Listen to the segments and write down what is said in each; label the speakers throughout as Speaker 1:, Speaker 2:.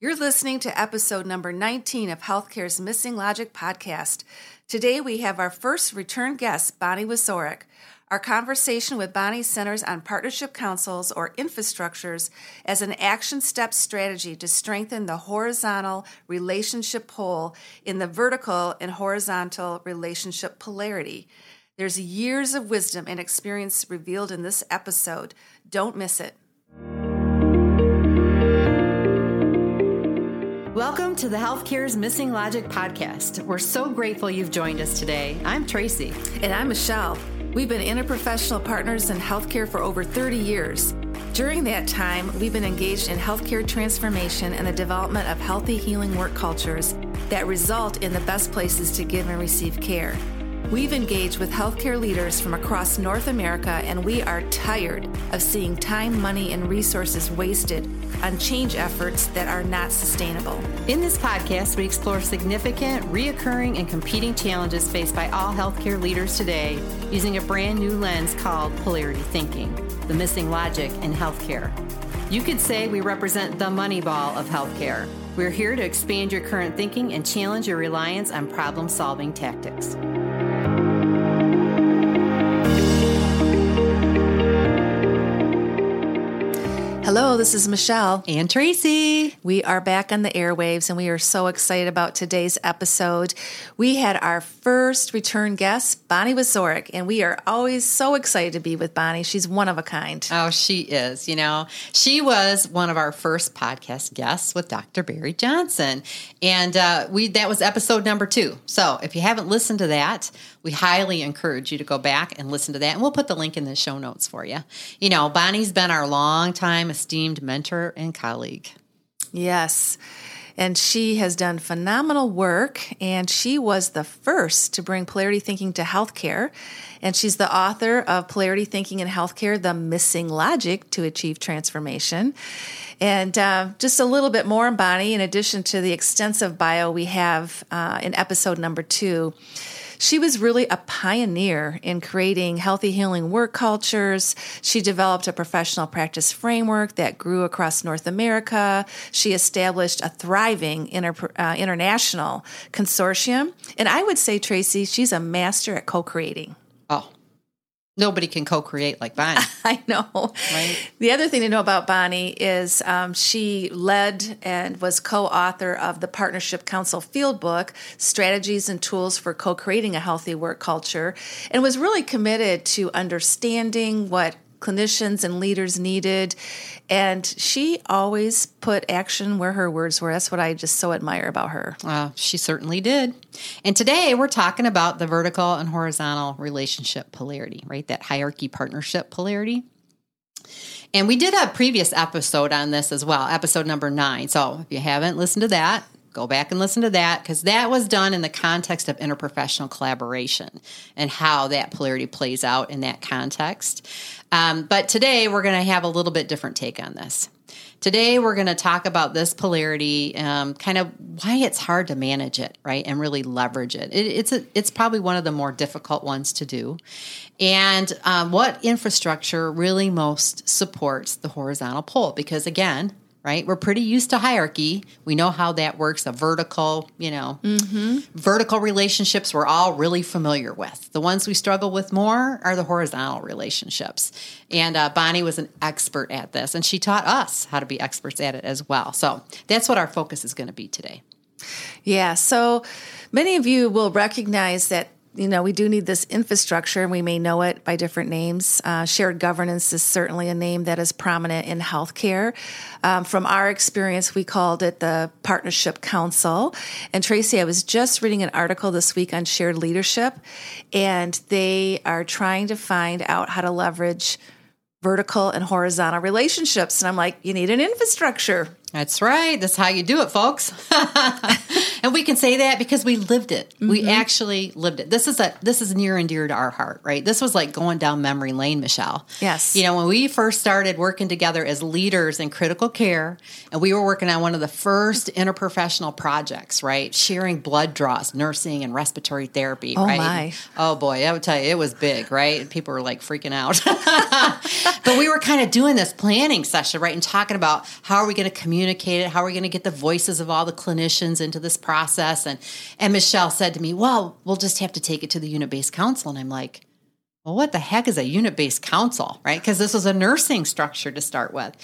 Speaker 1: You're listening to episode number 19 of Healthcare's Missing Logic podcast. Today we have our first return guest, Bonnie Wesorick. Our conversation with Bonnie centers on partnership councils or infrastructures as an action step strategy to strengthen the horizontal relationship pole in the vertical and horizontal relationship polarity. There's years of wisdom and experience revealed in this episode. Don't miss it.
Speaker 2: Welcome to the Healthcare's Missing Logic podcast. We're so grateful you've joined us today. I'm Tracy.
Speaker 1: And I'm Michelle. We've been interprofessional partners in healthcare for over 30 years. During that time, we've been engaged in healthcare transformation and the development of healthy healing work cultures that result in the best places to give and receive care. We've engaged with healthcare leaders from across North America, and we are tired of seeing time, money, and resources wasted on change efforts that are not sustainable.
Speaker 2: In this podcast, we explore significant, reoccurring, and competing challenges faced by all healthcare leaders today using a brand new lens called polarity thinking, the missing logic in healthcare. You could say we represent the money ball of healthcare. We're here to expand your current thinking and challenge your reliance on problem solving tactics.
Speaker 1: Hello, this is Michelle.
Speaker 2: And Tracy.
Speaker 1: We are back on the airwaves and we are so excited about today's episode. We had our first return guest, Bonnie Wesorick, and we are always so excited to be with Bonnie. She's one of a kind.
Speaker 2: Oh, she is. You know, she was one of our first podcast guests with Dr. Barry Johnson. And uh, we that was episode number two. So if you haven't listened to that, we highly encourage you to go back and listen to that. And we'll put the link in the show notes for you. You know, Bonnie's been our long-time esteemed mentor and colleague.
Speaker 1: Yes. And she has done phenomenal work, and she was the first to bring polarity thinking to healthcare. And she's the author of Polarity Thinking in Healthcare The Missing Logic to Achieve Transformation. And uh, just a little bit more on Bonnie, in addition to the extensive bio we have uh, in episode number two. She was really a pioneer in creating healthy healing work cultures. She developed a professional practice framework that grew across North America. She established a thriving inter, uh, international consortium. And I would say, Tracy, she's a master at co creating.
Speaker 2: Nobody can co-create like Bonnie.
Speaker 1: I know. Right. The other thing to know about Bonnie is um, she led and was co-author of the Partnership Council Field Book, Strategies and Tools for Co-creating a Healthy Work Culture, and was really committed to understanding what clinicians and leaders needed. And she always put action where her words were. That's what I just so admire about her.
Speaker 2: Uh, she certainly did. And today we're talking about the vertical and horizontal relationship polarity, right? That hierarchy partnership polarity. And we did a previous episode on this as well, episode number nine. So if you haven't listened to that, Go back and listen to that because that was done in the context of interprofessional collaboration and how that polarity plays out in that context. Um, but today we're going to have a little bit different take on this. Today, we're going to talk about this polarity, um, kind of why it's hard to manage it, right, and really leverage it. it it's a, it's probably one of the more difficult ones to do, and um, what infrastructure really most supports the horizontal pole. Because again, right? We're pretty used to hierarchy. We know how that works. A vertical, you know, mm-hmm. vertical relationships we're all really familiar with. The ones we struggle with more are the horizontal relationships. And uh, Bonnie was an expert at this, and she taught us how to be experts at it as well. So that's what our focus is going to be today.
Speaker 1: Yeah. So many of you will recognize that you know, we do need this infrastructure, and we may know it by different names. Uh, shared governance is certainly a name that is prominent in healthcare. Um, from our experience, we called it the Partnership Council. And Tracy, I was just reading an article this week on shared leadership, and they are trying to find out how to leverage vertical and horizontal relationships. And I'm like, you need an infrastructure.
Speaker 2: That's right. That's how you do it, folks. and we can say that because we lived it. Mm-hmm. We actually lived it. This is a this is near and dear to our heart, right? This was like going down memory lane, Michelle.
Speaker 1: Yes.
Speaker 2: You know, when we first started working together as leaders in critical care, and we were working on one of the first interprofessional projects, right? Sharing blood draws, nursing and respiratory therapy,
Speaker 1: oh
Speaker 2: right?
Speaker 1: My.
Speaker 2: Oh boy, I would tell you, it was big, right? People were like freaking out. but we were kind of doing this planning session, right? And talking about how are we going to communicate communicate it? How are we going to get the voices of all the clinicians into this process? And and Michelle said to me, "Well, we'll just have to take it to the unit based council." And I'm like, well, what the heck is a unit based council, right? Because this was a nursing structure to start with.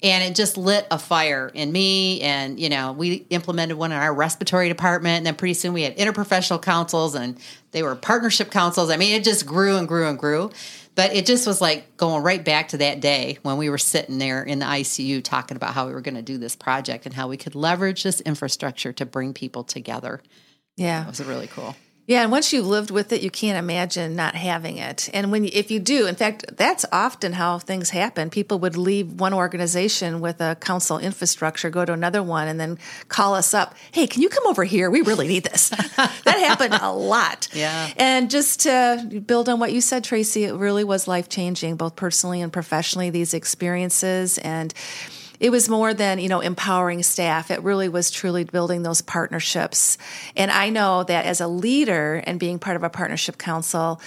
Speaker 2: And it just lit a fire in me. And, you know, we implemented one in our respiratory department. And then pretty soon we had interprofessional councils and they were partnership councils. I mean, it just grew and grew and grew. But it just was like going right back to that day when we were sitting there in the ICU talking about how we were going to do this project and how we could leverage this infrastructure to bring people together.
Speaker 1: Yeah.
Speaker 2: It was really cool.
Speaker 1: Yeah, and once you've lived with it, you can't imagine not having it. And when if you do, in fact, that's often how things happen. People would leave one organization with a council infrastructure, go to another one, and then call us up. Hey, can you come over here? We really need this. that happened a lot.
Speaker 2: Yeah.
Speaker 1: And just to build on what you said, Tracy, it really was life changing, both personally and professionally. These experiences and it was more than you know empowering staff. It really was truly building those partnerships. And i know that as a leader and being part of a partnership council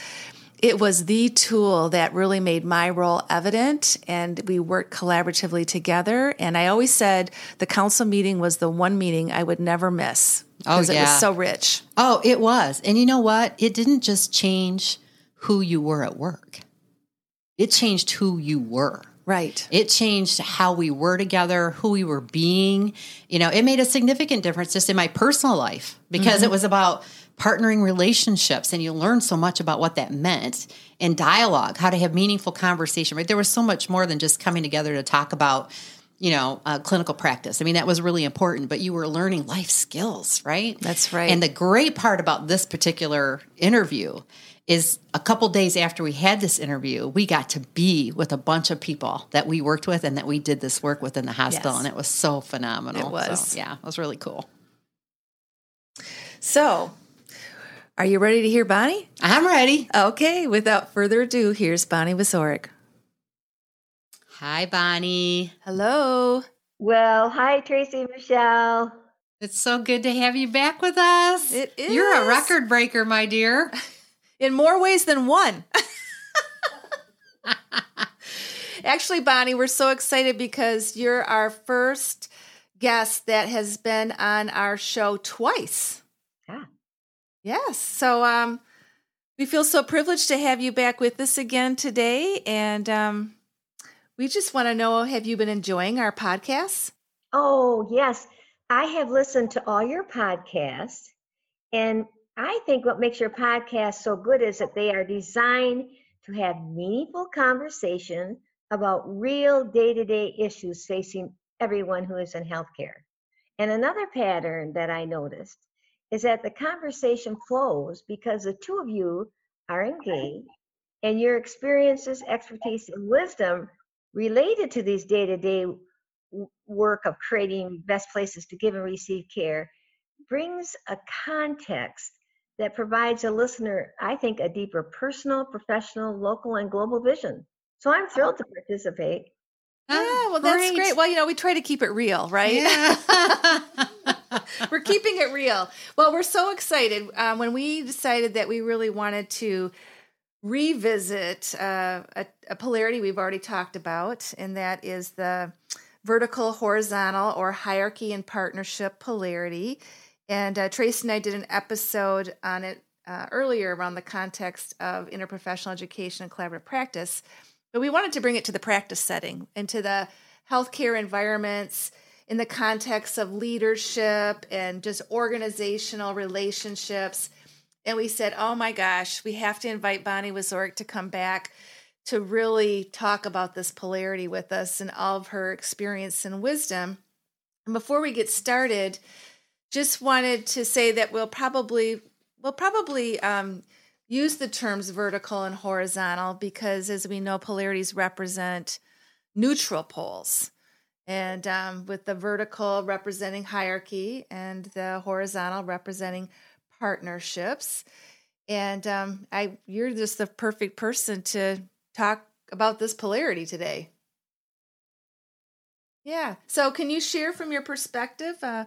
Speaker 1: it was the tool that really made my role evident and we worked collaboratively together. And i always said the council meeting was the one meeting i would never miss because
Speaker 2: oh, yeah.
Speaker 1: it was so rich.
Speaker 2: Oh it was. And you know what? It didn't just change who you were at work. It changed who you were
Speaker 1: Right.
Speaker 2: It changed how we were together, who we were being. You know, it made a significant difference just in my personal life because mm-hmm. it was about partnering relationships and you learn so much about what that meant and dialogue, how to have meaningful conversation, right? There was so much more than just coming together to talk about you know, uh, clinical practice. I mean, that was really important, but you were learning life skills, right?
Speaker 1: That's right.
Speaker 2: And the great part about this particular interview is a couple days after we had this interview, we got to be with a bunch of people that we worked with and that we did this work with in the hospital. Yes. And it was so phenomenal.
Speaker 1: It was.
Speaker 2: So, yeah, it was really cool.
Speaker 1: So, are you ready to hear Bonnie?
Speaker 2: I'm ready.
Speaker 1: Okay, without further ado, here's Bonnie Wesorick.
Speaker 2: Hi, Bonnie.
Speaker 1: Hello.
Speaker 3: Well, hi, Tracy Michelle.
Speaker 2: It's so good to have you back with us.
Speaker 1: It is.
Speaker 2: You're a record breaker, my dear.
Speaker 1: in more ways than one. Actually, Bonnie, we're so excited because you're our first guest that has been on our show twice.
Speaker 3: Yeah.
Speaker 1: Yes. So um we feel so privileged to have you back with us again today and um we just want to know have you been enjoying our podcasts?
Speaker 3: Oh, yes. I have listened to all your podcasts and I think what makes your podcast so good is that they are designed to have meaningful conversation about real day to day issues facing everyone who is in healthcare. And another pattern that I noticed is that the conversation flows because the two of you are engaged and your experiences, expertise, and wisdom related to these day to day work of creating best places to give and receive care brings a context that provides a listener, I think, a deeper personal, professional, local, and global vision. So I'm thrilled to participate.
Speaker 1: Yeah, well, that's great. great. Well, you know, we try to keep it real, right?
Speaker 2: Yeah.
Speaker 1: we're keeping it real. Well, we're so excited um, when we decided that we really wanted to revisit uh, a, a polarity we've already talked about, and that is the vertical, horizontal, or hierarchy and partnership polarity. And uh, Tracy and I did an episode on it uh, earlier around the context of interprofessional education and collaborative practice. But we wanted to bring it to the practice setting, into the healthcare environments, in the context of leadership and just organizational relationships. And we said, oh my gosh, we have to invite Bonnie Wesorick to come back to really talk about this polarity with us and all of her experience and wisdom. And before we get started, just wanted to say that we'll probably we'll probably um, use the terms vertical and horizontal because, as we know, polarities represent neutral poles, and um, with the vertical representing hierarchy and the horizontal representing partnerships. And um, I, you're just the perfect person to talk about this polarity today. Yeah. So, can you share from your perspective? Uh,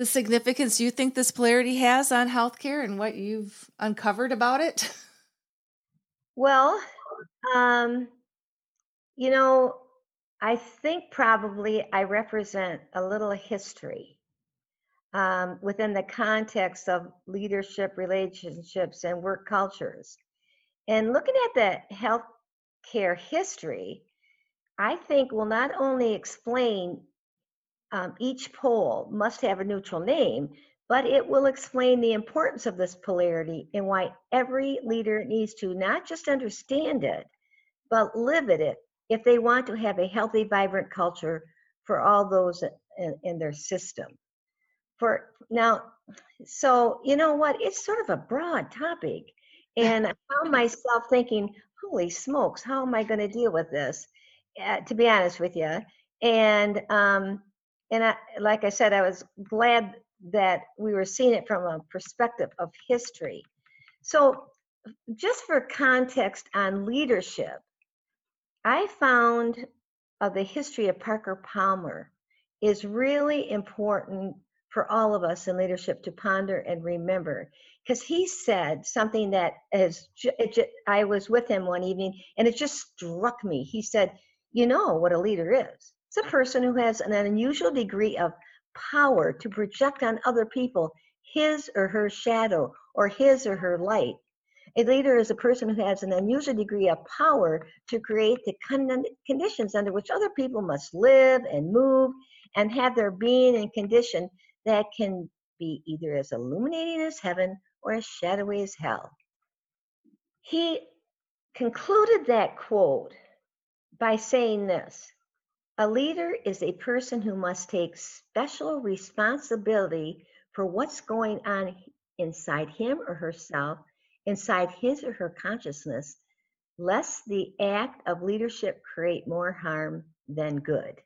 Speaker 1: the significance you think this polarity has on healthcare and what you've uncovered about it?
Speaker 3: Well, um, you know, I think probably I represent a little history um, within the context of leadership relationships and work cultures. And looking at the healthcare history, I think will not only explain um, each pole must have a neutral name, but it will explain the importance of this polarity and why every leader needs to not just understand it, but live it if they want to have a healthy, vibrant culture for all those in, in their system. For now, so you know what? It's sort of a broad topic, and I found myself thinking, "Holy smokes, how am I going to deal with this?" Uh, to be honest with you, and um, and I, like I said, I was glad that we were seeing it from a perspective of history. So, just for context on leadership, I found uh, the history of Parker Palmer is really important for all of us in leadership to ponder and remember because he said something that is I was with him one evening and it just struck me. He said, "You know what a leader is? It's a person who has an unusual degree of power to project on other people his or her shadow or his or her light. A leader is a person who has an unusual degree of power to create the conditions under which other people must live and move and have their being and condition that can be either as illuminating as heaven or as shadowy as hell. He concluded that quote by saying this A leader is a person who must take special responsibility for what's going on inside him or herself, inside his or her consciousness, lest the act of leadership create more harm than good.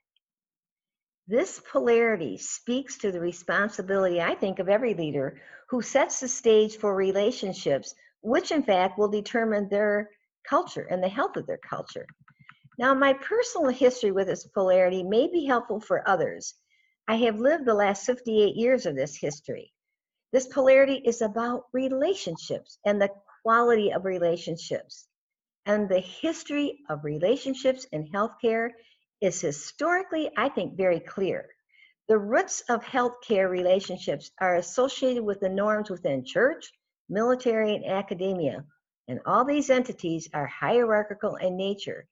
Speaker 3: This polarity speaks to the responsibility, I think, of every leader who sets the stage for relationships, which in fact will determine their culture and the health of their culture. Now, my personal history with this polarity may be helpful for others. I have lived the last 58 years of this history. This polarity is about relationships and the quality of relationships. And the history of relationships in healthcare is historically, I think, very clear. The roots of healthcare relationships are associated with the norms within church, military, and academia, and all these entities are hierarchical in nature.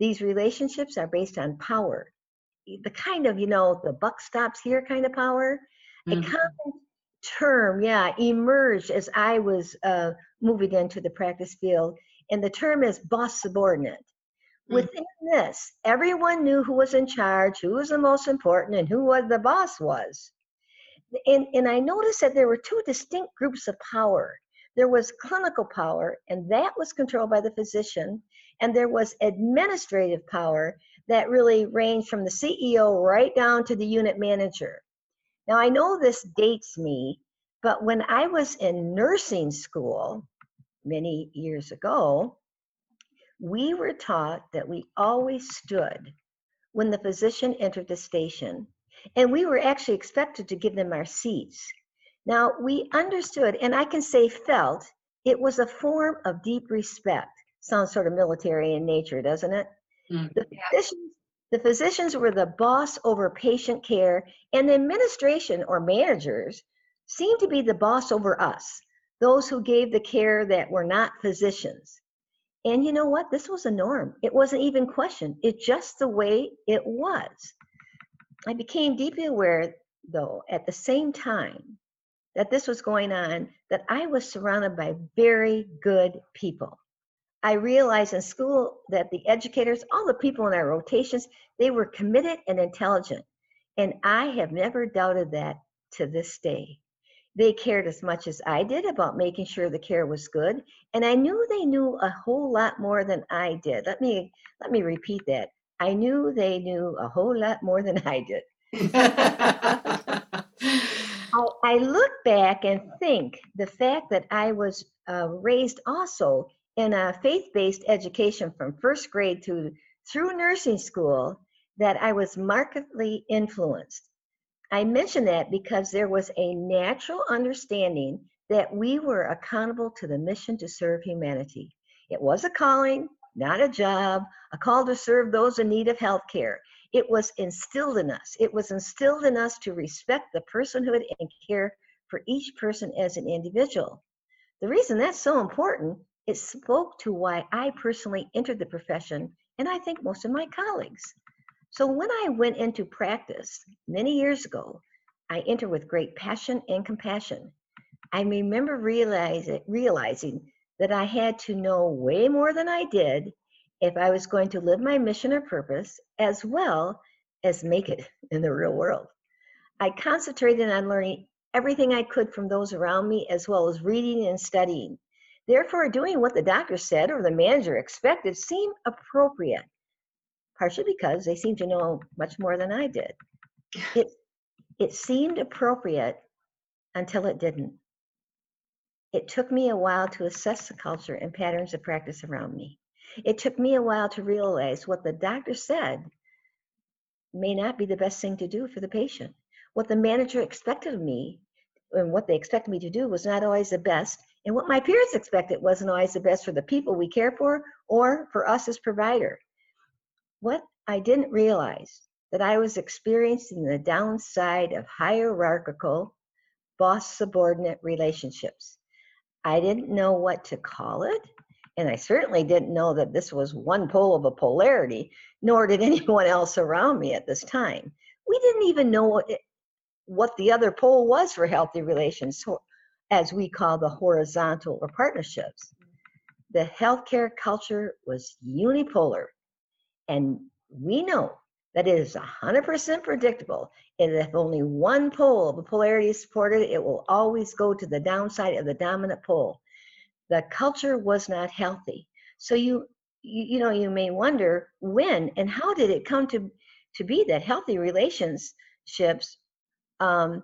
Speaker 3: These relationships are based on power, the kind of, you know, the buck stops here kind of power. Mm-hmm. A common term, yeah, emerged as I was uh, moving into the practice field, and the term is boss subordinate. Mm. Within this, everyone knew who was in charge, who was the most important, and who was the boss was. And, and I noticed that there were two distinct groups of power. There was clinical power, and that was controlled by the physician, and there was administrative power that really ranged from the CEO right down to the unit manager. Now, I know this dates me, but when I was in nursing school many years ago, we were taught that we always stood when the physician entered the station, and we were actually expected to give them our seats. Now, we understood, and I can say felt, it was a form of deep respect. Sounds sort of military in nature, doesn't it? Mm, the, physicians, the physicians were the boss over patient care, and the administration or managers seemed to be the boss over us, those who gave the care that were not physicians. And you know what? This was a norm. It wasn't even questioned. It's just the way it was. I became deeply aware, though, at the same time that this was going on, that I was surrounded by very good people. I realized in school that the educators, all the people in our rotations, they were committed and intelligent. And I have never doubted that to this day. They cared as much as I did about making sure the care was good, and I knew they knew a whole lot more than I did. Let me let me repeat that. I knew they knew a whole lot more than I did. I, look back and think the fact that I was uh, raised also in a faith-based education from first grade to through nursing school that I was markedly influenced. I mention that because there was a natural understanding that we were accountable to the mission to serve humanity. It was a calling, not a job, a call to serve those in need of health care. It was instilled in us. It was instilled in us to respect the personhood and care for each person as an individual. The reason that's so important, it spoke to why I personally entered the profession, and I think most of my colleagues. So when I went into practice many years ago, I entered with great passion and compassion. I remember realizing, that I had to know way more than I did if I was going to live my mission or purpose as well as make it in the real world. I concentrated on learning everything I could from those around me, as well as reading and studying. Therefore, doing what the doctor said or the manager expected seemed appropriate, partially because they seemed to know much more than I did. It, it seemed appropriate until it didn't. It took me a while to assess the culture and patterns of practice around me. It took me a while to realize what the doctor said may not be the best thing to do for the patient. What the manager expected of me and what they expected me to do was not always the best. And what my peers expected wasn't always the best for the people we care for or for us as provider. What I didn't realize that I was experiencing the downside of hierarchical boss subordinate relationships. I didn't know what to call it. And I certainly didn't know that this was one pole of a polarity, nor did anyone else around me at this time. We didn't even know what, it, what the other pole was for healthy relations, as we call the horizontal or partnerships. The healthcare culture was unipolar. And we know that it is 100% predictable. And if only one pole of a polarity is supported, it will always go to the downside of the dominant pole. The culture was not healthy. So you, you, you know, you may wonder when and how did it come to, to be that healthy relationships um,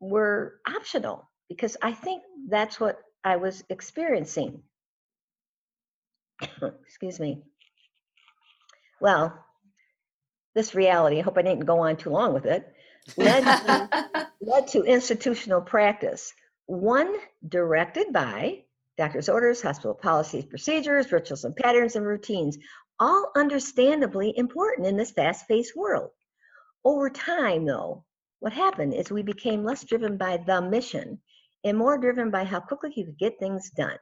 Speaker 3: were optional? Because I think that's what I was experiencing. Excuse me. Well, this reality, I hope I didn't go on too long with it, led to, led to institutional practice. One directed by doctor's orders, hospital policies, procedures, rituals and patterns and routines, all understandably important in this fast paced world. Over time, though, what happened is we became less driven by the mission and more driven by how quickly you could get things done.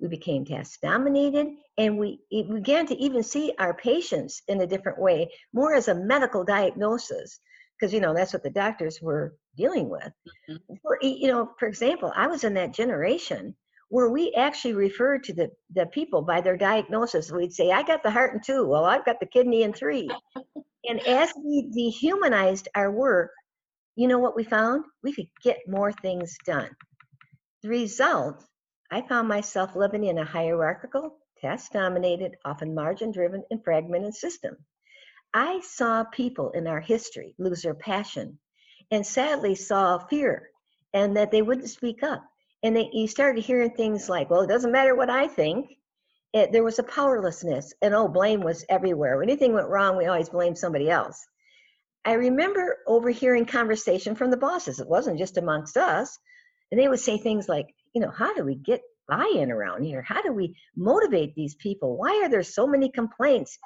Speaker 3: We became task dominated and we began to even see our patients in a different way, more as a medical diagnosis, because, you know, that's what the doctors were dealing with. Mm-hmm. For, you know, for example, I was in that generation where we actually referred to the, the people by their diagnosis. We'd say, I got the heart in two. Well, I've got the kidney in three. and as we dehumanized our work, you know what we found? We could get more things done. The result I found myself living in a hierarchical, task dominated, often margin driven, and fragmented system. I saw people in our history lose their passion and sadly saw fear and that they wouldn't speak up. And they, you started hearing things like, well, it doesn't matter what I think. It, there was a powerlessness, and oh, blame was everywhere. When anything went wrong, we always blamed somebody else. I remember overhearing conversation from the bosses. It wasn't just amongst us. And they would say things like, you know, how do we get buy-in around here? How do we motivate these people? Why are there so many complaints?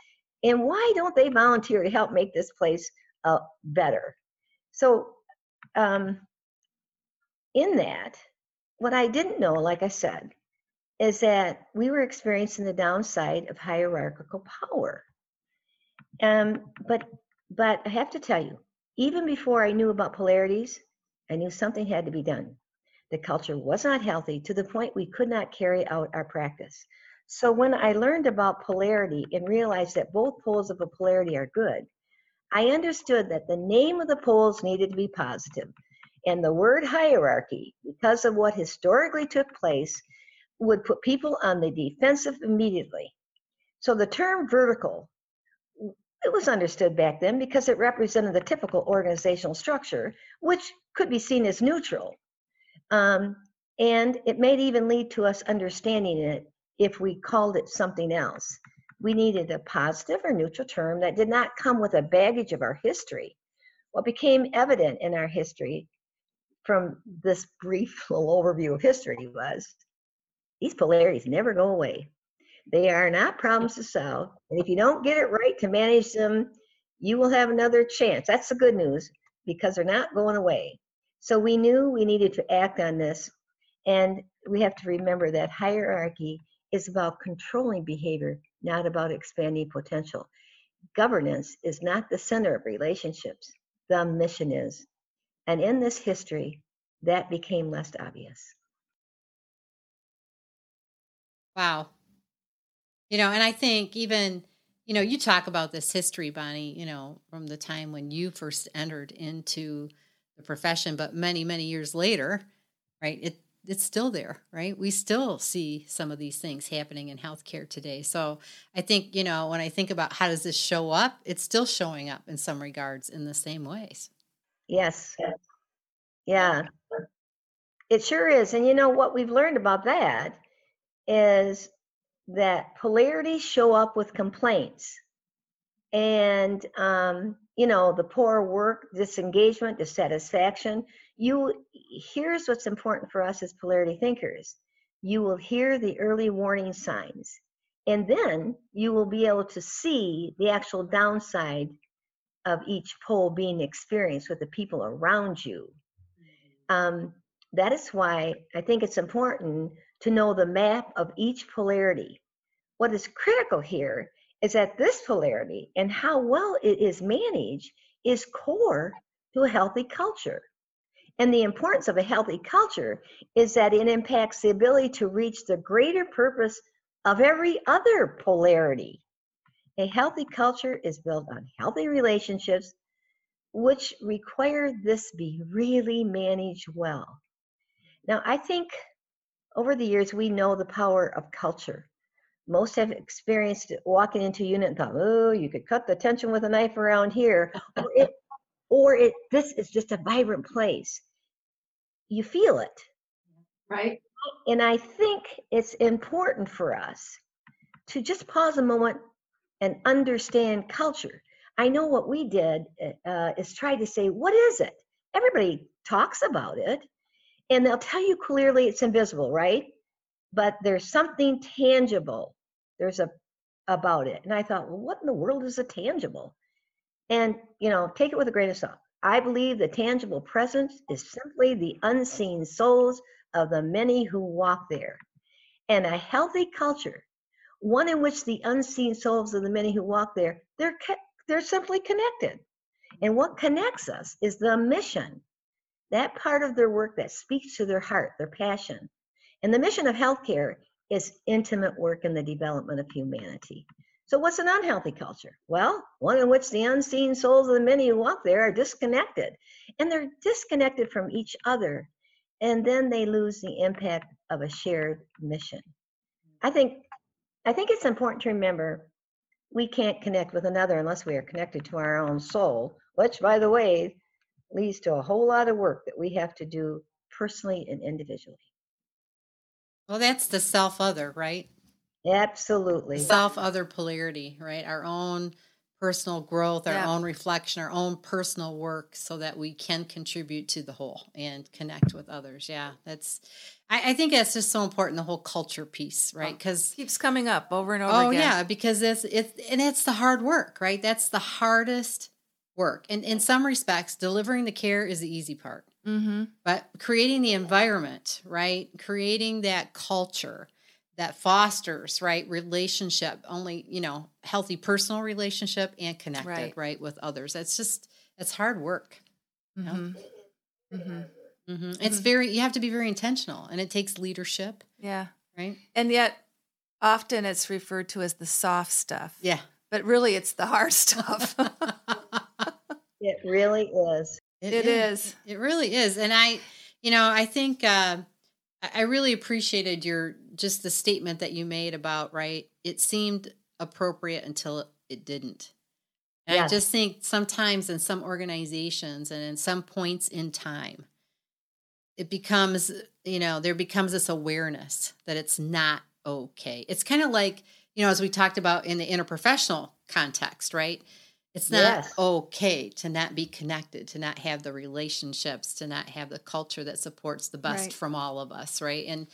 Speaker 3: And why don't they volunteer to help make this place uh, better? So, um, in that, what I didn't know, like I said, is that we were experiencing the downside of hierarchical power. Um, but but I have to tell you, even before I knew about polarities, I knew something had to be done. The culture was not healthy to the point we could not carry out our practice. So when I learned about polarity and realized that both poles of a polarity are good, I understood that the name of the poles needed to be positive, and the word hierarchy, because of what historically took place, would put people on the defensive immediately. So the term vertical, it was understood back then because it represented the typical organizational structure, which could be seen as neutral. Um, and it may even lead to us understanding it if we called it something else. We needed a positive or neutral term that did not come with a baggage of our history. What became evident in our history from this brief little overview of history was these polarities never go away. They are not problems to solve. And if you don't get it right to manage them, you will have another chance. That's the good news because they're not going away. So we knew we needed to act on this. And we have to remember that hierarchy is about controlling behavior, not about expanding potential. Governance is not the center of relationships, the mission is. And in this history, that became less obvious.
Speaker 2: Wow. You know, and I think even, you know, you talk about this history, Bonnie, you know, from the time when you first entered into the profession, but many, many years later, right? It it's still there, right? We still see some of these things happening in healthcare today. So I think, you know, when I think about how does this show up, it's still showing up in some regards in the same ways.
Speaker 3: Yes. Yeah. It sure is. And you know what we've learned about that is that polarities show up with complaints. And, um, you know, the poor work, disengagement, dissatisfaction. You here's what's important for us as polarity thinkers. You will hear the early warning signs, and then you will be able to see the actual downside of each pole being experienced with the people around you. Um, that is why I think it's important to know the map of each polarity. What is critical here is that this polarity and how well it is managed is core to a healthy culture. And the importance of a healthy culture is that it impacts the ability to reach the greater purpose of every other polarity. A healthy culture is built on healthy relationships, which require this be really managed well. Now, I think over the years, we know the power of culture. Most have experienced walking into a unit and thought, oh, you could cut the tension with a knife around here. or it, or it, this is just a vibrant place. You feel it.
Speaker 1: Right.
Speaker 3: And I think it's important for us to just pause a moment and understand culture. I know what we did uh, is try to say, what is it? Everybody talks about it, and they'll tell you clearly it's invisible, right? But there's something tangible. There's a about it. And I thought, well, what in the world is a tangible? And you know, take it with a grain of salt. I believe the tangible presence is simply the unseen souls of the many who walk there. And a healthy culture, one in which the unseen souls of the many who walk there, they're they're simply connected. And what connects us is the mission that part of their work that speaks to their heart, their passion. And the mission of healthcare is intimate work in the development of humanity. So, what's an unhealthy culture? Well, one in which the unseen souls of the many who walk there are disconnected, and they're disconnected from each other, and then they lose the impact of a shared mission. I think, I think it's important to remember we can't connect with another unless we are connected to our own soul, which, by the way, leads to a whole lot of work that we have to do personally and individually.
Speaker 2: Well, that's the self other, right?
Speaker 3: Absolutely.
Speaker 2: Self other polarity, right? Our own personal growth, our yeah. own reflection, our own personal work so that we can contribute to the whole and connect with others. Yeah, that's, I, I think that's just so important, the whole culture piece, oh, right? Because
Speaker 1: oh, keeps coming up over and over
Speaker 2: oh,
Speaker 1: again.
Speaker 2: yeah, because it's, it's, and it's the hard work, right? That's the hardest work. And in some respects, delivering the care is the easy part.
Speaker 1: Mm-hmm.
Speaker 2: But creating the environment, right? Creating that culture that fosters, right? Relationship, only, you know, healthy personal relationship and connected, right, right with others. It's just, it's hard work.
Speaker 1: Mm-hmm.
Speaker 2: Mm-hmm. mm-hmm. It's very, you have to be very intentional and it takes leadership.
Speaker 1: Yeah.
Speaker 2: Right.
Speaker 1: And yet, often it's referred to as the soft stuff.
Speaker 2: Yeah.
Speaker 1: But really, it's the hard stuff.
Speaker 3: It really is.
Speaker 1: it, it is. is.
Speaker 2: It really is. And I, you know, I think uh, I really appreciated your just the statement that you made about right. It seemed appropriate until it didn't. And yes. I just think sometimes in some organizations and in some points in time, it becomes, you know, there becomes this awareness that it's not okay. It's kind of like, you know, as we talked about in the interprofessional context, right? It's not yes. okay to not be connected, to not have the relationships, to not have the culture that supports the best right. from all of us, right? And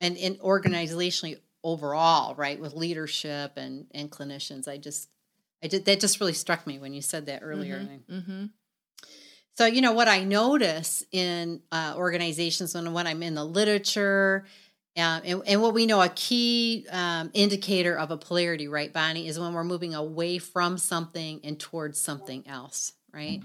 Speaker 2: and and organizationally overall, right, with leadership and and clinicians. I just I did that just really struck me when you said that earlier.
Speaker 1: Mm-hmm. Mm-hmm.
Speaker 2: So, you know, what I notice in uh, organizations when, when I'm in the literature, and, and, what we know a key um, indicator of a polarity, right, Bonnie, is when we're moving away from something and towards something else, right?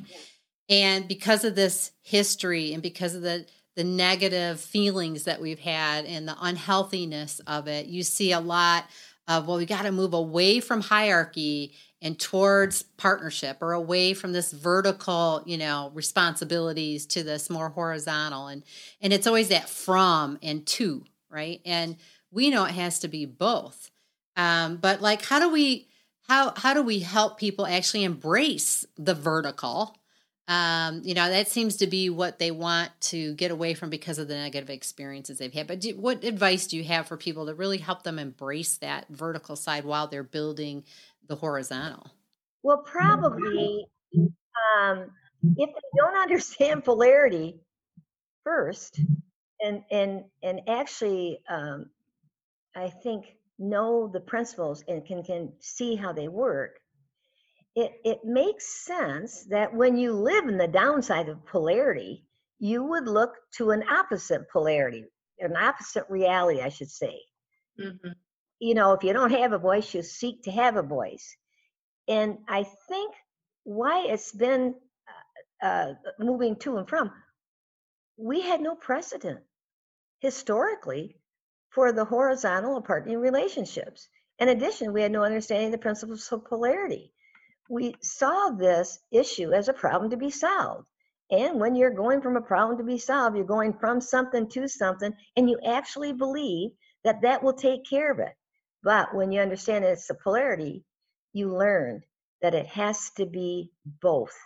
Speaker 2: And because of this history and because of the the negative feelings that we've had and the unhealthiness of it, you see a lot of well, we got to move away from hierarchy and towards partnership or away from this vertical you know responsibilities to this more horizontal and and it's always that from and to right? And we know it has to be both. Um, but like how do we how how do we help people actually embrace the vertical? Um, you know that seems to be what they want to get away from because of the negative experiences they've had. But do, what advice do you have for people to really help them embrace that vertical side while they're building the horizontal?
Speaker 3: Well, probably um, if they don't understand polarity first, and and and actually, um, I think know the principles and can can see how they work. It it makes sense that when you live in the downside of polarity, you would look to an opposite polarity, an opposite reality, I should say. Mm-hmm you know, if you don't have a voice, you seek to have a voice. And I think why it's been uh, uh, moving to and from, we had no precedent historically for the horizontal partnering relationships. In addition, we had no understanding of the principles of polarity. We saw this issue as a problem to be solved. And when you're going from a problem to be solved, you're going from something to something, and you actually believe that that will take care of it. But when you understand it's a polarity, you learn that it has to be both.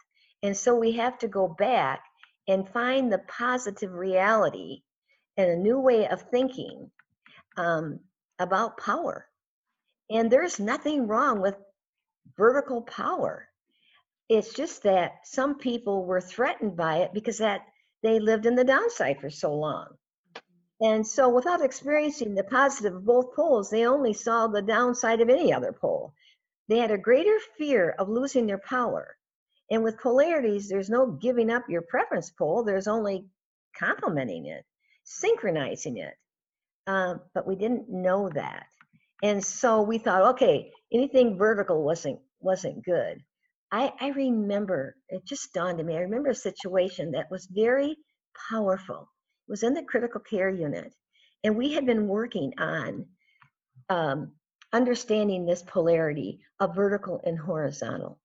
Speaker 3: And so we have to go back and find the positive reality and a new way of thinking um, about power. And there's nothing wrong with vertical power. It's just that some people were threatened by it because that they lived in the downside for so long. And so, without experiencing the positive of both poles, they only saw the downside of any other pole. They had a greater fear of losing their power. And with polarities, there's no giving up your preference pole, there's only complementing it, synchronizing it. Um, but we didn't know that. And so we thought, okay, anything vertical wasn't wasn't good. I, I remember, it just dawned on me, I remember a situation that was very powerful It was in the critical care unit, and we had been working on um, understanding this polarity of vertical and horizontal.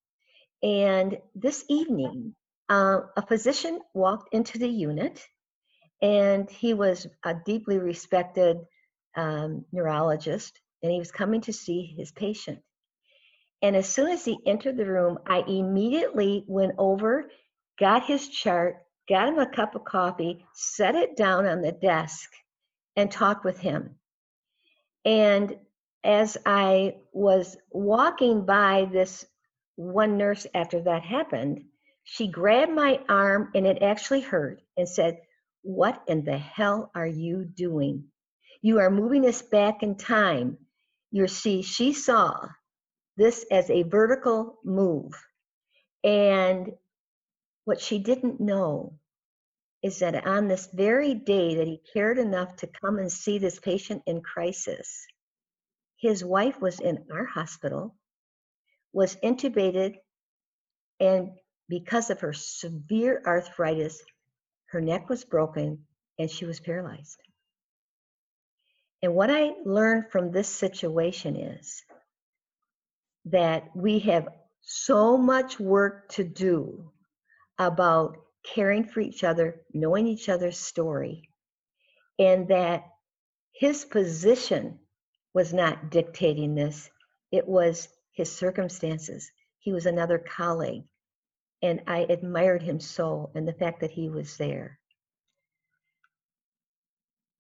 Speaker 3: And this evening, uh, a physician walked into the unit, and he was a deeply respected um, neurologist, and he was coming to see his patient. And as soon as he entered the room, I immediately went over, got his chart, got him a cup of coffee, set it down on the desk, and talked with him. And as I was walking by this one nurse after that happened, she grabbed my arm and it actually hurt and said, What in the hell are you doing? You are moving us back in time. You see, she saw this as a vertical move. And what she didn't know is that on this very day that he cared enough to come and see this patient in crisis, his wife was in our hospital, was intubated, and because of her severe arthritis, her neck was broken and she was paralyzed. And what I learned from this situation is that we have so much work to do about caring for each other, knowing each other's story, and that his position was not dictating this, it was his circumstances. He was another colleague, and I admired him so, and the fact that he was there.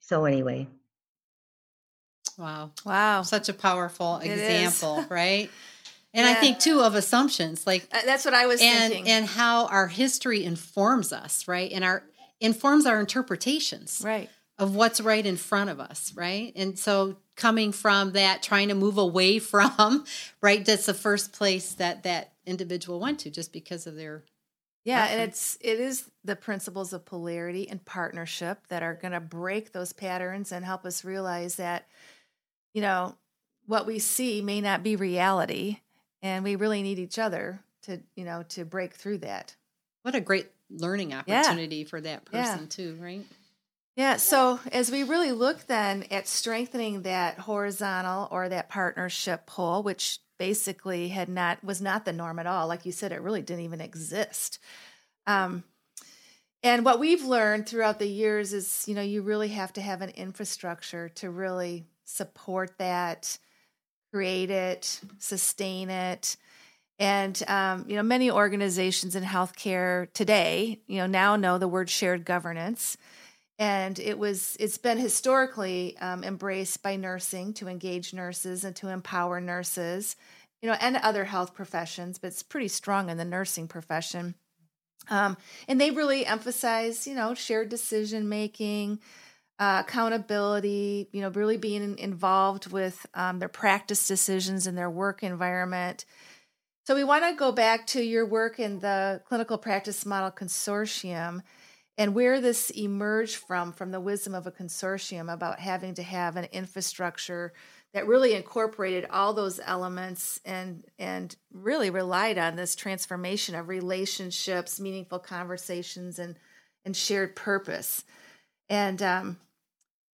Speaker 3: So, anyway.
Speaker 2: Wow.
Speaker 1: Wow.
Speaker 2: Such a powerful it example, right? And yeah. I think too of assumptions, like
Speaker 1: uh, that's what I was
Speaker 2: and,
Speaker 1: thinking,
Speaker 2: and how our history informs us, right? And our informs our interpretations,
Speaker 1: right,
Speaker 2: of what's right in front of us, right? And so coming from that trying to move away from right that's the first place that that individual went to just because of their
Speaker 1: yeah and it's it is the principles of polarity and partnership that are going to break those patterns and help us realize that you know what we see may not be reality and we really need each other to you know to break through that
Speaker 2: what a great learning opportunity yeah. for that person yeah. too right
Speaker 1: yeah, so as we really look then at strengthening that horizontal or that partnership pole, which basically had not was not the norm at all, like you said, it really didn't even exist. Um, and what we've learned throughout the years is, you know, you really have to have an infrastructure to really support that, create it, sustain it. And um, you know, many organizations in healthcare today, you know, now know the word shared governance and it was it's been historically um, embraced by nursing to engage nurses and to empower nurses you know and other health professions but it's pretty strong in the nursing profession. Um, and they really emphasize you know shared decision making uh, accountability you know really being involved with um, their practice decisions in their work environment. So we want to go back to your work in the clinical practice model consortium and where this emerged from from the wisdom of a consortium about having to have an infrastructure that really incorporated all those elements and and really relied on this transformation of relationships meaningful conversations and and shared purpose. And um,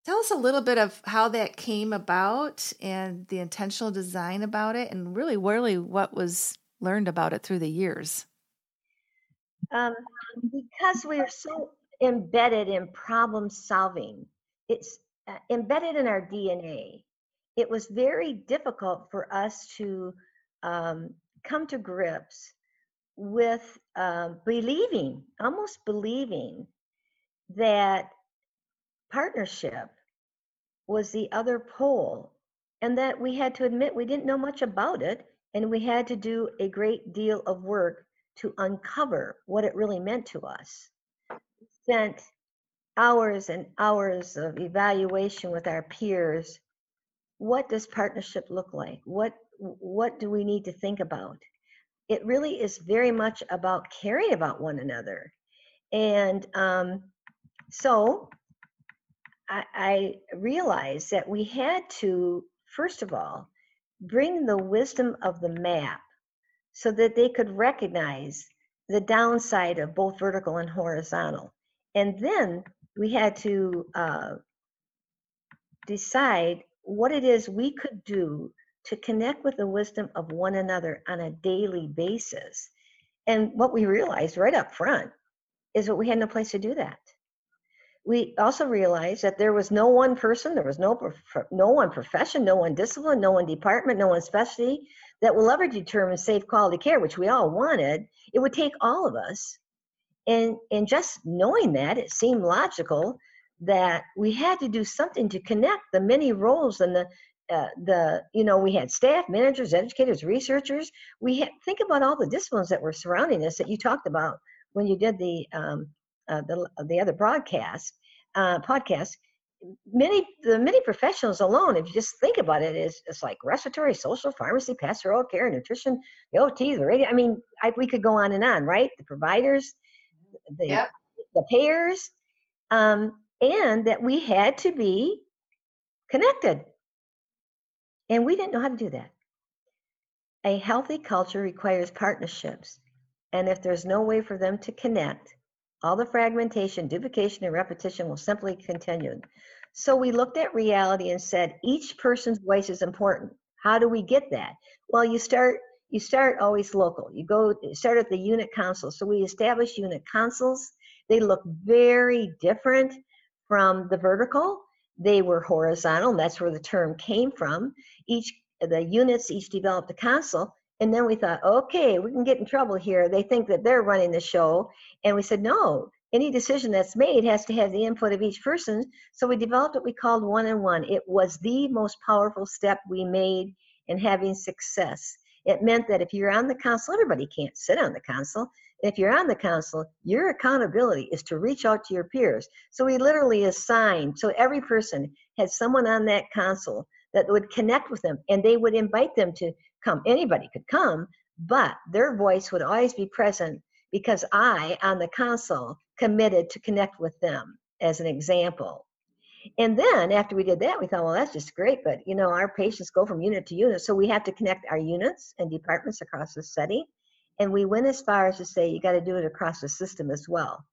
Speaker 1: tell us a little bit of how that came about and the intentional design about it and really really what was learned about it through the years.
Speaker 3: Um, because we are so embedded in problem solving, it's uh, embedded in our DNA. It was very difficult for us to um, come to grips with uh, believing, almost believing that partnership was the other pole, and that we had to admit we didn't know much about it, and we had to do a great deal of work to uncover what it really meant to us. Spent hours and hours of evaluation with our peers. What does partnership look like? What what do we need to think about? It really is very much about caring about one another. And um, so I, I realized that we had to, first of all, bring the wisdom of the map so that they could recognize the downside of both vertical and horizontal. And then we had to uh, decide what it is we could do to connect with the wisdom of one another on a daily basis. And what we realized right up front is that we had no place to do that. We also realized that there was no one person, there was no no one profession, no one discipline, no one department, no one specialty that will ever determine safe quality care, which we all wanted. It would take all of us. And, and just knowing that, it seemed logical that we had to do something to connect the many roles and the uh, the you know we had staff managers educators researchers we had think about all the disciplines that were surrounding us that you talked about when you did the um, uh, the, the other broadcast uh, podcast many the many professionals alone if you just think about it is it's like respiratory social pharmacy pastoral care nutrition the ot the radio i mean I, we could go on and on right? The providers the yep. the payers um, and that we had to be connected. And we didn't know how to do that. A healthy culture requires partnerships. And if there's no way for them to connect all the fragmentation, duplication, and repetition will simply continue. So we looked at reality and said each person's voice is important. How do we get that? Well, you start you start always local. You go start at the unit council. So we established unit councils. They look very different from the vertical. They were horizontal. and that's where the term came from. Each the units each developed a council, and then we thought, okay, we can get in trouble here. They think that they're running the show. And we said, no, any decision that's made has to have the input of each person. So we developed what we called one on one. It was the most powerful step we made in having success. It meant that if you're on the council, everybody can't sit on the council. If you're on the council, your accountability is to reach out to your peers. So we literally assigned, so every person had someone on that council that would connect with them and they would invite them to come. Anybody could come, but their voice would always be present because I, on the council, committed to connect with them as an example. And then after we did that, we thought, well, that's just great. But you know, our patients go from unit to unit, so we have to connect our units and departments across the city. And we went as far as to say you got to do it across the system as well.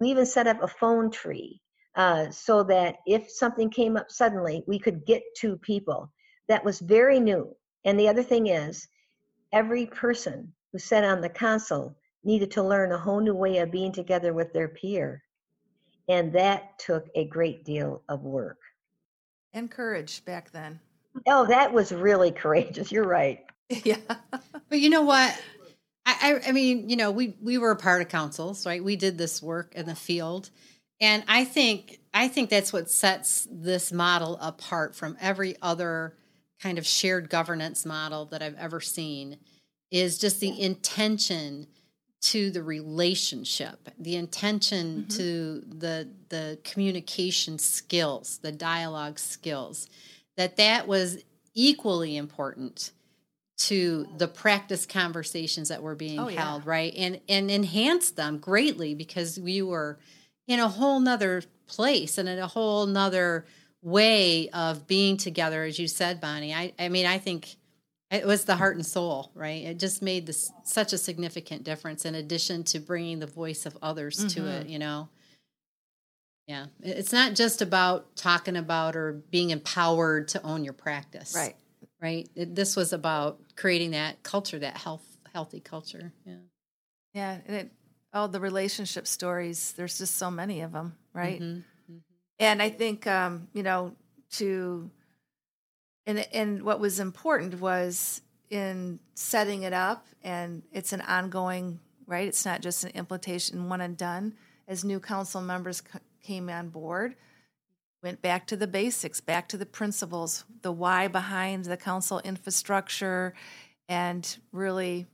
Speaker 3: We even set up a phone tree uh, so that if something came up suddenly, we could get to people. That was very new. And the other thing is, every person who sat on the council needed to learn a whole new way of being together with their peer. And that took a great deal of work.
Speaker 1: And courage back then.
Speaker 3: Oh, that was really courageous. You're right.
Speaker 1: yeah.
Speaker 2: But you know what? I, I mean, you know, we we were a part of councils, right? We did this work in the field, and I think I think that's what sets this model apart from every other kind of shared governance model that I've ever seen. Is just the intention to the relationship, the intention mm-hmm. to the the communication skills, the dialogue skills, that that was equally important to the practice conversations that were being oh, held, yeah. right? And and enhanced them greatly because we were in a whole nother place and in a whole nother way of being together, as you said, Bonnie. I I mean, I think it was the heart and soul, right? It just made this such a significant difference in addition to bringing the voice of others mm-hmm. to it, you know. Yeah. It's not just about talking about or being empowered to own your practice.
Speaker 1: Right.
Speaker 2: Right? It, this was about creating that culture, that health healthy culture. Yeah.
Speaker 1: Yeah, and it oh the relationship stories, there's just so many of them, right? Mm-hmm. And I think um, you know, to and and what was important was in setting it up and it's an ongoing right? It's not just an implementation one and done. As new council members c- came on board went back to the basics back to the principles the why behind the council infrastructure and really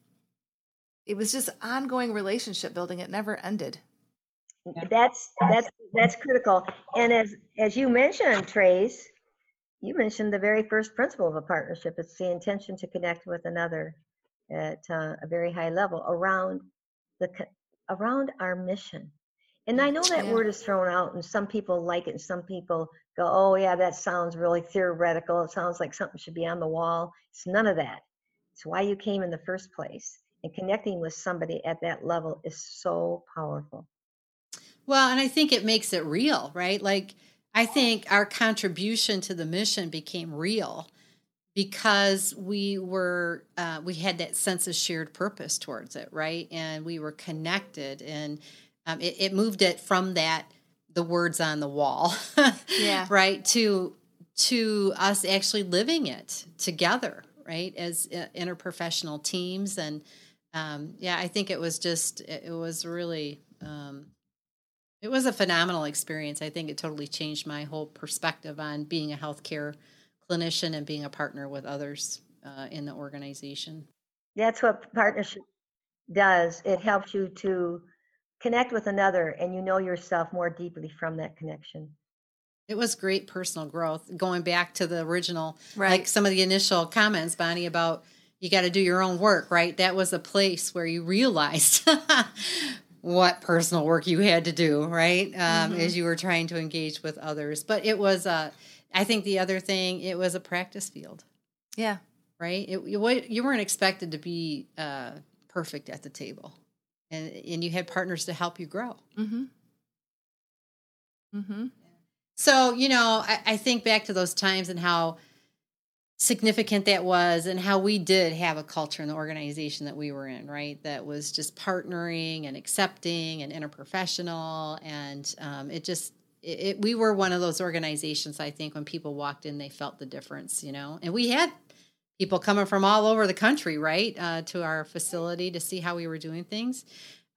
Speaker 1: it was just ongoing relationship building. It never ended
Speaker 3: that's that's that's critical and as as you mentioned trace you mentioned the very first principle of a partnership. It's the intention to connect with another at uh, a very high level around the around our mission. And I know that yeah. word is thrown out, and some people like it, and some people go, "Oh, yeah, that sounds really theoretical. It sounds like something should be on the wall." It's none of that. It's why you came in the first place. And connecting with somebody at that level is so powerful.
Speaker 2: Well, and I think it makes it real, right? Like I think our contribution to the mission became real because we were uh, we had that sense of shared purpose towards it, right? And we were connected, and um, it, it moved it from that the words on the wall,
Speaker 1: yeah,
Speaker 2: right, to to us actually living it together, right, as uh, interprofessional teams, and um, yeah, I think it was just it was really um, it was a phenomenal experience. I think it totally changed my whole perspective on being a healthcare clinician and being a partner with others uh, in the organization.
Speaker 3: That's what partnership does. It helps you to connect with another and you know yourself more deeply from that connection.
Speaker 2: It was great personal growth. Going back to the original,
Speaker 1: right.
Speaker 2: like some of the initial comments, Bonnie, about you got to do your own work, right? That was a place where you realized what personal work you had to do, right? Um, mm-hmm. As you were trying to engage with others. But it was, uh, I think the other thing, it was a practice field.
Speaker 1: Yeah.
Speaker 2: Right? It, you, you weren't expected to be uh, perfect at the table. And, and you had partners to help you grow.
Speaker 1: Mm-hmm.
Speaker 2: Mm-hmm. So, you know, I, I think back to those times and how significant that was and how we did have a culture in the organization that we were in right? That was just partnering and accepting and interprofessional and um, it just it, it, we were one of those organizations i think when people walked in they felt the difference you know? And we had people coming from all over the country right uh, to our facility to see how we were doing things.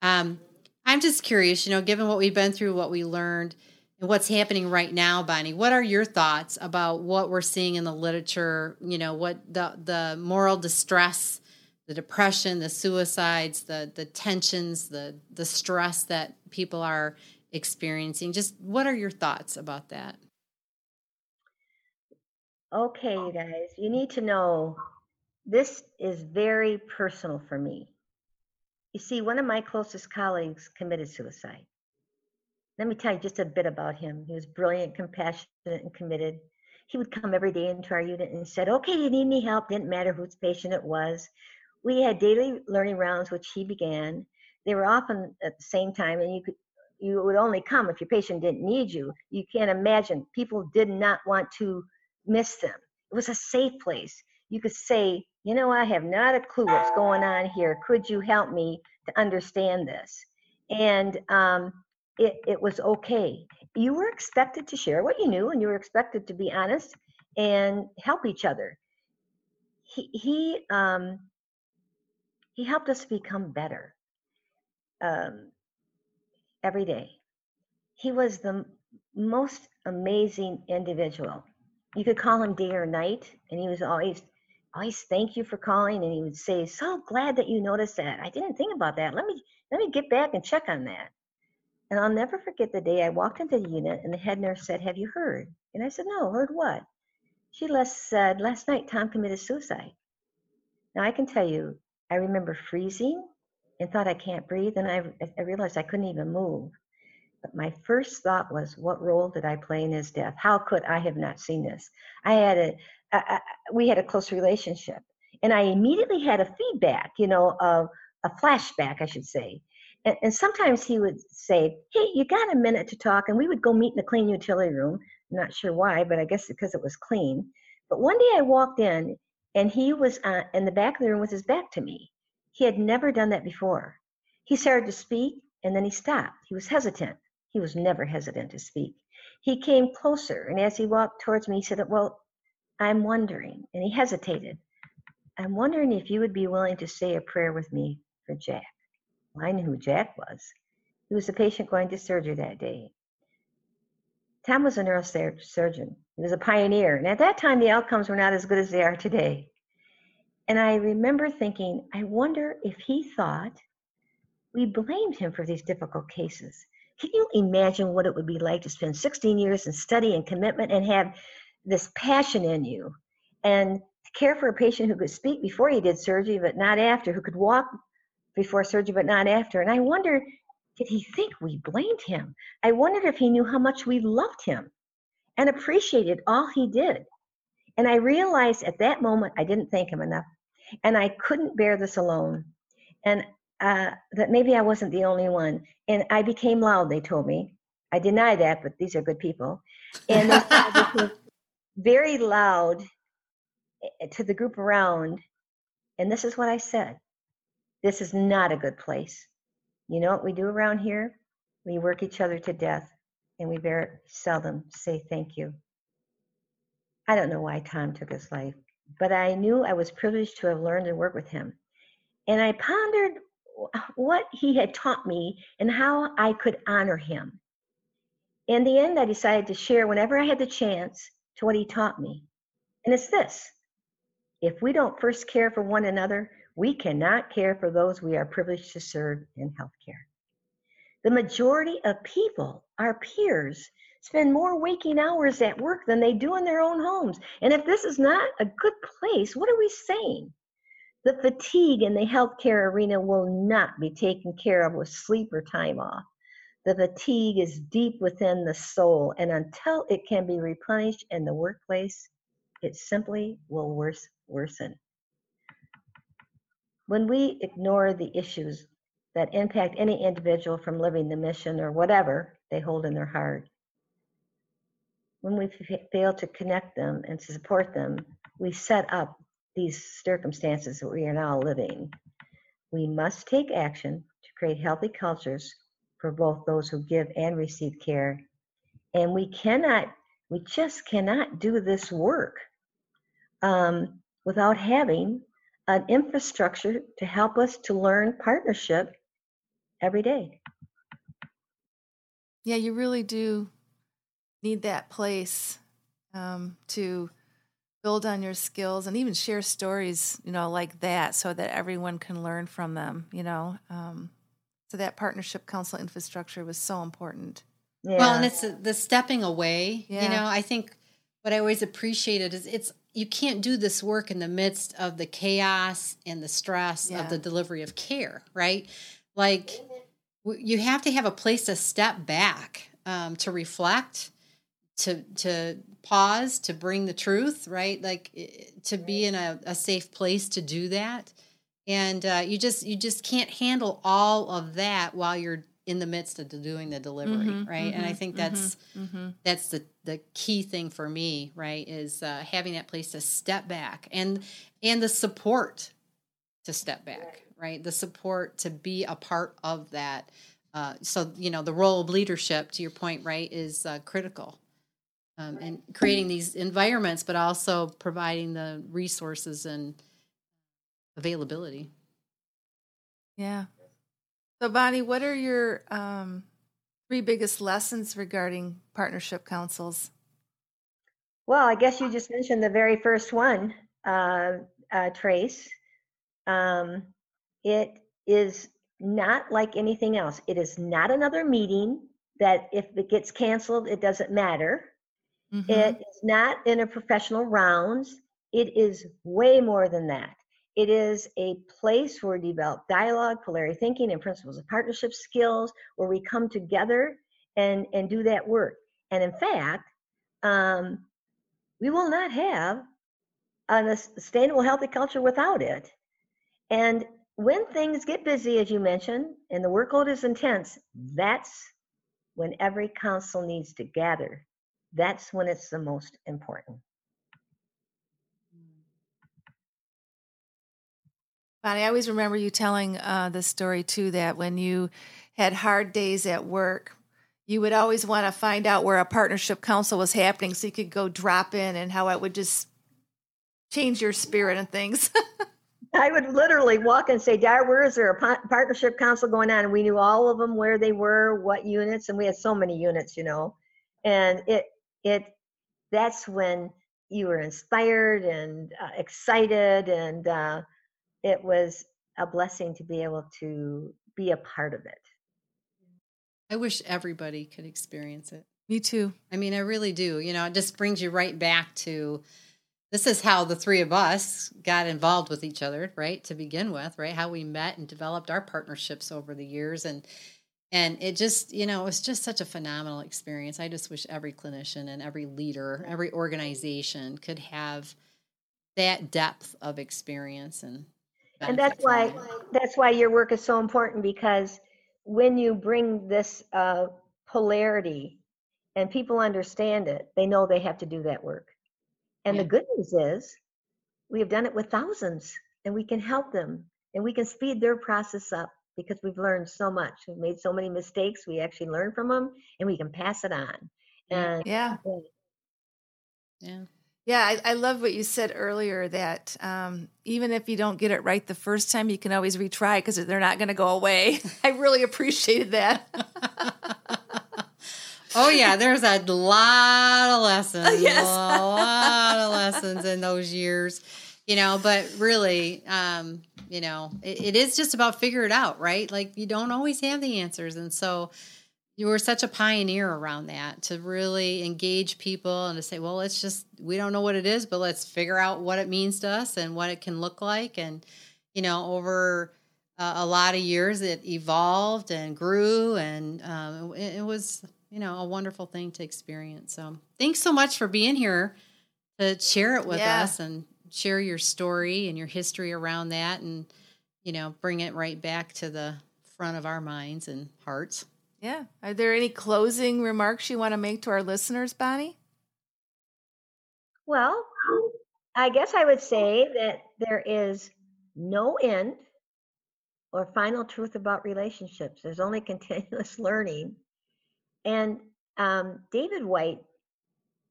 Speaker 2: Um, i'm just curious you know given what we've been through what we learned what's happening right now, Bonnie. What are your thoughts about what we're seeing in the literature? You know, what the the moral distress, the depression, the suicides, the the tensions, the the stress that people are experiencing. Just what are your thoughts about that?
Speaker 3: Okay, you guys, you need to know this is very personal for me. You see, one of my closest colleagues committed suicide. Let me tell you just a bit about him. He was brilliant, compassionate, and committed. He would come every day into our unit and said, Okay, you need any help? Didn't matter whose patient it was. We had daily learning rounds, which he began. They were often at the same time, and you could you would only come if your patient didn't need you. You can't imagine. People did not want to miss them. It was a safe place. You could say, you know, I have not a clue what's going on here. Could you help me to understand this? And um, it, it was okay. You were expected to share what you knew, and you were expected to be honest and help each other. He he um, he helped us become better um, every day. He was the most amazing individual. You could call him day or night, and he was always always thank you for calling and he would say so glad that you noticed that i didn't think about that let me let me get back and check on that and I'll never forget the day I walked into the unit and the head nurse said, Have you heard? And I said, No, heard what? She said, Last night Tom committed suicide. Now I can tell you, I remember freezing and thought I can't breathe, and I, I realized I couldn't even move. But my first thought was, What role did I play in his death? How could I have not seen this? I had a, a, a we had a close relationship, and I immediately had a feedback, you know, of a flashback, I should say and, and sometimes he would say, Hey, you got a minute to talk? And we would go meet in the clean utility room. Not sure why, but I guess because it was clean. But one day I walked in and he was uh, in the back of the room with his back to me. He had never done that before. He started to speak and then he stopped. He was hesitant. He was never hesitant to speak. He came closer and as he walked towards me, he said, Well, I'm wondering. And he hesitated. I'm wondering if you would be willing to say a prayer with me for Jack. I knew who Jack was. He was a patient going to surgery that day. Tom was a neurosurgeon. He was a pioneer. And at that time, the outcomes were not as good as they are today. And I remember thinking, I wonder if he thought we blamed him for these difficult cases. Can you imagine what it would be like to spend 16 years in study and commitment and have this passion in you and care for a patient who could speak before he did surgery but not after, who could walk before surgery, but not after. And I wonder, did he think we blamed him? I wondered if he knew how much we loved him and appreciated all he did. And I realized at that moment I didn't thank him enough. And I couldn't bear this alone. And uh, that maybe I wasn't the only one. And I became loud, they told me. I deny that, but these are good people. And they very loud eh, to the group around. And this is what I said this is not a good place. You know what we do around here? We work each other to death and we very seldom say thank you. I don't know why Tom took his life, but I knew I was privileged to have learned and work with him. And I pondered what he had taught me and how I could honor him. In the end, I decided to share whenever I had the chance to what he taught me. And it's this if we don't first care for one another, we cannot care for those we are privileged to serve in healthcare. The majority of people, our peers, spend more waking hours at work than they do in their own homes. And if this is not a good place, what are we saying? The fatigue in the healthcare arena will not be taken care of with sleep or time off. The fatigue is deep within the soul, and until it can be replenished in the workplace, it simply will worse, worsen. When we ignore the issues that impact any individual from living the mission or whatever they hold in their heart, when we fail to connect them and to support them, we set up these circumstances that we are now living. We must take action to create healthy cultures for both those who give and receive care. And we cannot, we just cannot do this work um, without having an infrastructure to help us to learn partnership every day.
Speaker 1: Yeah, you really do need that place um, to build on your skills and even share stories, you know, like that, so that everyone can learn from them. You know, um, so that partnership council infrastructure was so important.
Speaker 2: Yeah. Well, and it's the stepping away. Yeah. You know, I think what I always appreciated is it's you can't do this work in the midst of the chaos and the stress
Speaker 1: Yeah.
Speaker 2: of the delivery of care, right? Like you have to have a place to step back, um, to reflect, to to pause, to bring the truth, right? Like to be in a, a safe place to do that, and uh, you just you just can't handle all of that while you're in the midst of doing the delivery,
Speaker 1: Mhm,
Speaker 2: right? and I
Speaker 1: mhm,
Speaker 2: think that's
Speaker 1: Mm-hmm.
Speaker 2: that's the the key thing for me right is uh, having that place to step back and and the support to step back right the support to be a part of that uh, so you know the role of leadership to your point right is uh, critical um, and creating these environments but also providing the resources and availability
Speaker 1: Yeah. So, Bonnie, what are your um, three biggest lessons regarding partnership councils?
Speaker 3: Well, I guess you just mentioned the very first one, uh, uh, Trace. Um, it is not like anything else. It is not another meeting that if it gets canceled, it doesn't matter.
Speaker 1: Mhm.
Speaker 3: It is not interprofessional rounds. It is way more than that. It is a place where we develop dialogue, polarity thinking, and principles of partnership skills, where we come together and, and do that work. And in fact, um, we will not have a sustainable, healthy culture without it. And when things get busy, as you mentioned, and the workload is intense, that's when every council needs to gather. That's when it's the most important.
Speaker 1: Bonnie, I always remember you telling uh, this story too that when you had hard days at work, you would always want to find out where a partnership council was happening so you could go drop in and how it would just change your spirit and things.
Speaker 3: I would literally walk and say, Dar, where is there a partnership council going on? And we knew all of them, where they were, what units, and we had so many units, you know. And it, it, that's when you were inspired and uh, excited, and uh, it was a blessing to be able to be a part of it.
Speaker 2: i wish everybody could experience it
Speaker 1: Me too.
Speaker 2: I mean, I really do. You know, it just brings you right back to this is how the three of us got involved with each other, right? To begin with, right? How we met and developed our partnerships over the years and and it just, you know, it was just such a phenomenal experience. I just wish every clinician and every leader, every organization could have that depth of experience and
Speaker 3: and that's why that's why your work is so important because when you bring this uh, polarity and people understand it they know they have to do that work and
Speaker 2: Yeah.
Speaker 3: the good news is we have done it with thousands and we can help them and we can speed their process up because we've learned so much we've made so many mistakes we actually learn from them and we can pass it on and
Speaker 1: Yeah.
Speaker 2: Yeah.
Speaker 1: Yeah, I, I love what you said earlier that um, even if you don't get it right the first time, you can always retry because they're not going to go away. I really appreciated that.
Speaker 2: Oh yeah, there's a lot of lessons.
Speaker 1: Yes.
Speaker 2: a lot of lessons in those years, you know. But really, um, you know, it, it is just about figure it out, right? Like you don't always have the answers, and so you were such a pioneer around that to really engage people and to say, well, let's just we don't know what it is, but let's figure out what it means to us and what it can look like, and you know, over uh, a lot of years it evolved and grew and um, it, it was you know a wonderful thing to experience. So thanks so much for being here to share it with
Speaker 1: Yeah.
Speaker 2: us and share your story and your history around that and you know bring it right back to the front of our minds and hearts
Speaker 1: Yeah. Are there any closing remarks you want to make to our listeners, Bonnie?
Speaker 3: Well, I guess I would say that there is no end or final truth about relationships. There's only continuous learning. And um, David Whyte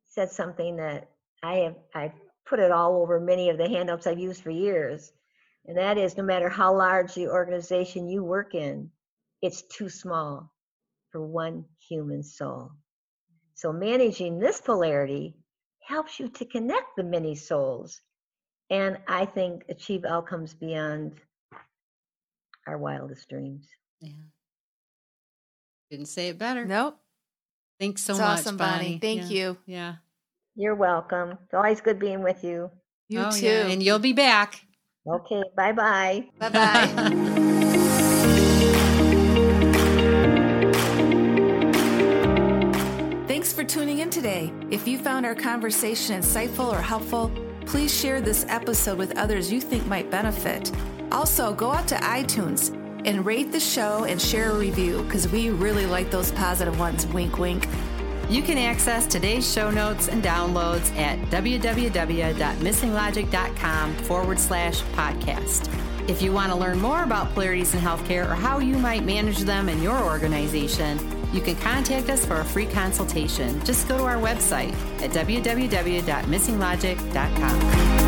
Speaker 3: said something that I have I've put it all over many of the handouts I've used for years. And that is no matter how large the organization you work in, it's too small for one human soul. So managing this polarity helps you to connect the many souls and I think achieve outcomes beyond our wildest dreams.
Speaker 2: yeah didn't say it better
Speaker 1: Nope.
Speaker 2: thanks so
Speaker 1: It's
Speaker 2: much
Speaker 1: awesome, Bonnie.
Speaker 2: bonnie
Speaker 1: Thank
Speaker 2: Yeah.
Speaker 1: you.
Speaker 2: yeah
Speaker 3: You're welcome. It's always good being with you.
Speaker 1: You
Speaker 2: Oh,
Speaker 1: too.
Speaker 2: yeah, And you'll be back.
Speaker 3: Okay, bye bye.
Speaker 1: bye bye. tuning in today. If you found our conversation insightful or helpful, please share this episode with others you think might benefit. Also, go out to iTunes and rate the show and share a review because we really like those positive ones. Wink, wink.
Speaker 2: You can access today's show notes and downloads at www.missinglogic.com forward slash podcast. If you want to learn more about polarities in healthcare or how you might manage them in your organization, you can contact us for a free consultation. Just go to our website at www.missinglogic.com.